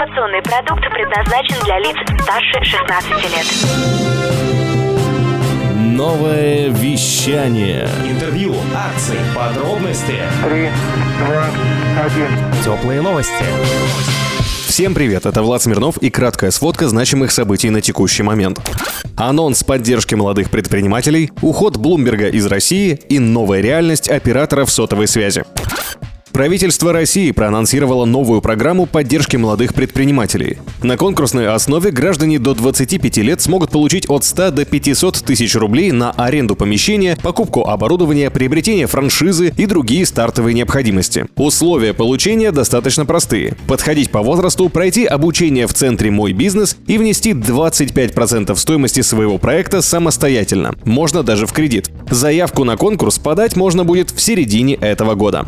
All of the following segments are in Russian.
Информационный продукт предназначен для лиц старше 16 лет. Новое вещание. Интервью, акции, подробности. Три, два, один. Теплые новости. Всем привет, это Влад Смирнов и краткая сводка значимых событий на текущий момент. Анонс поддержки молодых предпринимателей, уход Блумберга из России и новая реальность операторов сотовой связи. Правительство России проанонсировало новую программу поддержки молодых предпринимателей. На конкурсной основе граждане до 25 лет смогут получить от 100 до 500 тысяч рублей на аренду помещения, покупку оборудования, приобретение франшизы и другие стартовые необходимости. Условия получения достаточно простые. Подходить по возрасту, пройти обучение в центре «Мой бизнес» и внести 25% стоимости своего проекта самостоятельно. Можно даже в кредит. Заявку на конкурс подать можно будет в середине этого года.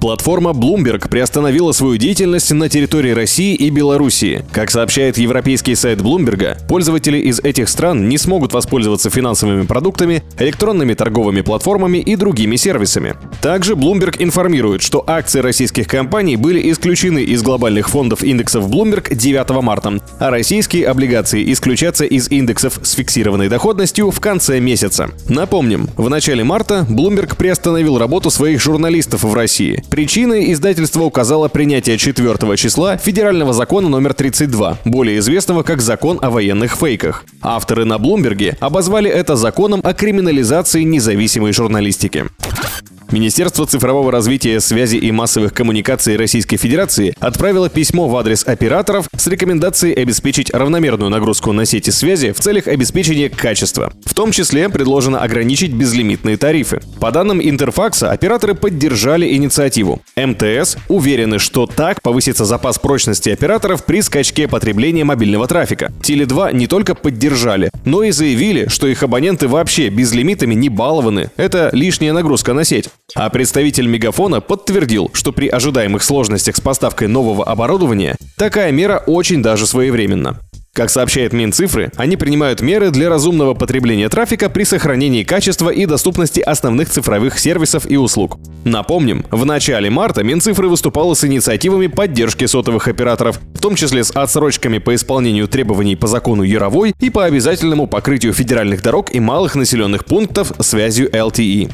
Платформа Bloomberg приостановила свою деятельность на территории России и Белоруссии. Как сообщает европейский сайт Bloomberg, пользователи из этих стран не смогут воспользоваться финансовыми продуктами, электронными торговыми платформами и другими сервисами. Также Bloomberg информирует, что акции российских компаний были исключены из глобальных фондов индексов Bloomberg 9 марта, а российские облигации исключатся из индексов с фиксированной доходностью в конце месяца. Напомним, в начале марта Bloomberg приостановил работу своих журналистов в России. Причиной издательство указало принятие 4 числа федерального закона номер 32, более известного как закон о военных фейках. Авторы на Блумберге обозвали это законом о криминализации независимой журналистики. Министерство цифрового развития, связи и массовых коммуникаций Российской Федерации отправило письмо в адрес операторов с рекомендацией обеспечить равномерную нагрузку на сети связи в целях обеспечения качества. В том числе предложено ограничить безлимитные тарифы. По данным Интерфакса, операторы поддержали инициативу. МТС уверены, что так повысится запас прочности операторов при скачке потребления мобильного трафика. Теле2 не только поддержали, но и заявили, что их абоненты вообще безлимитами не балованы. Это лишняя нагрузка на сеть. А представитель Мегафона подтвердил, что при ожидаемых сложностях с поставкой нового оборудования такая мера очень даже своевременна. Как сообщает Минцифры, они принимают меры для разумного потребления трафика при сохранении качества и доступности основных цифровых сервисов и услуг. Напомним, в начале марта Минцифры выступала с инициативами поддержки сотовых операторов, в том числе с отсрочками по исполнению требований по закону Яровой и по обязательному покрытию федеральных дорог и малых населенных пунктов связью LTE.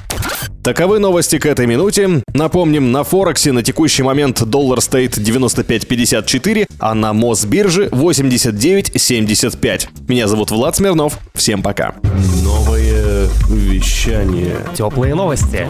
Таковы новости к этой минуте. Напомним, на Форексе на текущий момент доллар стоит 95.54, а на Мосбирже 89.75. Меня зовут Влад Смирнов. Всем пока. Новое вещание. Теплые новости.